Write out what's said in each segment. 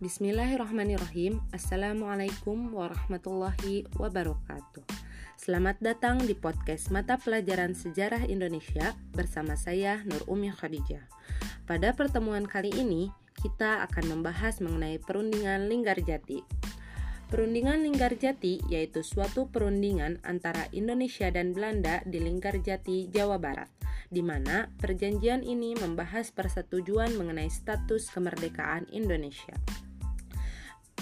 Bismillahirrahmanirrahim. Assalamualaikum warahmatullahi wabarakatuh. Selamat datang di podcast Mata Pelajaran Sejarah Indonesia bersama saya Nur Umi Khadijah. Pada pertemuan kali ini kita akan membahas mengenai perundingan Linggarjati Perundingan Linggarjati yaitu suatu perundingan antara Indonesia dan Belanda di Linggarjati, Jawa Barat di mana perjanjian ini membahas persetujuan mengenai status kemerdekaan Indonesia.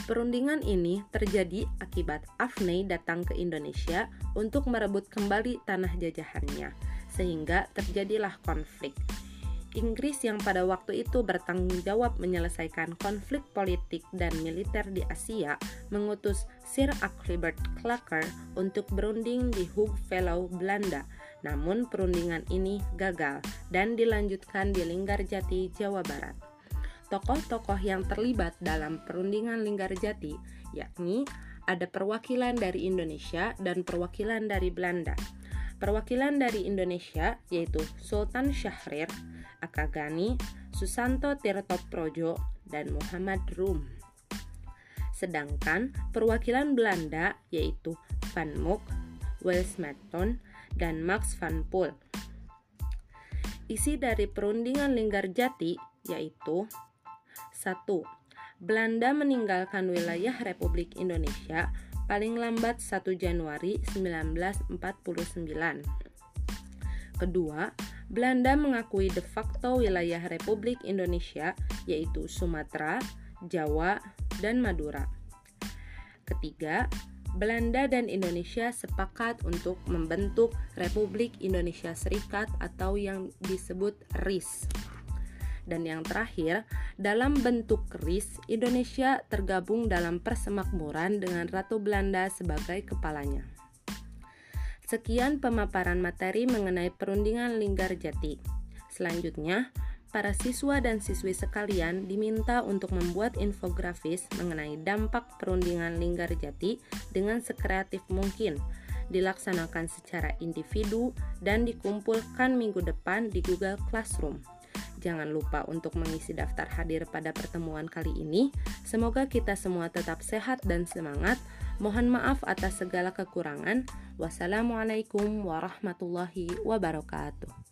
Perundingan ini terjadi akibat Afnei datang ke Indonesia untuk merebut kembali tanah jajahannya, sehingga terjadilah konflik. Inggris yang pada waktu itu bertanggung jawab menyelesaikan konflik politik dan militer di Asia mengutus Sir Archibald Clarke untuk berunding di Hoogeveen, Belanda. Namun perundingan ini gagal dan dilanjutkan di Linggarjati, Jawa Barat tokoh-tokoh yang terlibat dalam perundingan Linggarjati, yakni ada perwakilan dari Indonesia dan perwakilan dari Belanda. Perwakilan dari Indonesia yaitu Sultan Syahrir, Akagani, Susanto Tirto Projo, dan Muhammad Rum. Sedangkan perwakilan Belanda yaitu Van Mook, Welsmaton, dan Max van Poel. Isi dari perundingan Linggarjati yaitu 1. Belanda meninggalkan wilayah Republik Indonesia paling lambat 1 Januari 1949. Kedua, Belanda mengakui de facto wilayah Republik Indonesia yaitu Sumatera, Jawa, dan Madura. Ketiga, Belanda dan Indonesia sepakat untuk membentuk Republik Indonesia Serikat atau yang disebut RIS. Dan yang terakhir, dalam bentuk keris, Indonesia tergabung dalam persemakmuran dengan Ratu Belanda sebagai kepalanya. Sekian pemaparan materi mengenai perundingan Linggarjati. Selanjutnya, para siswa dan siswi sekalian diminta untuk membuat infografis mengenai dampak perundingan Linggarjati dengan sekreatif mungkin dilaksanakan secara individu dan dikumpulkan minggu depan di Google Classroom. Jangan lupa untuk mengisi daftar hadir pada pertemuan kali ini. Semoga kita semua tetap sehat dan semangat. Mohon maaf atas segala kekurangan. Wassalamualaikum warahmatullahi wabarakatuh.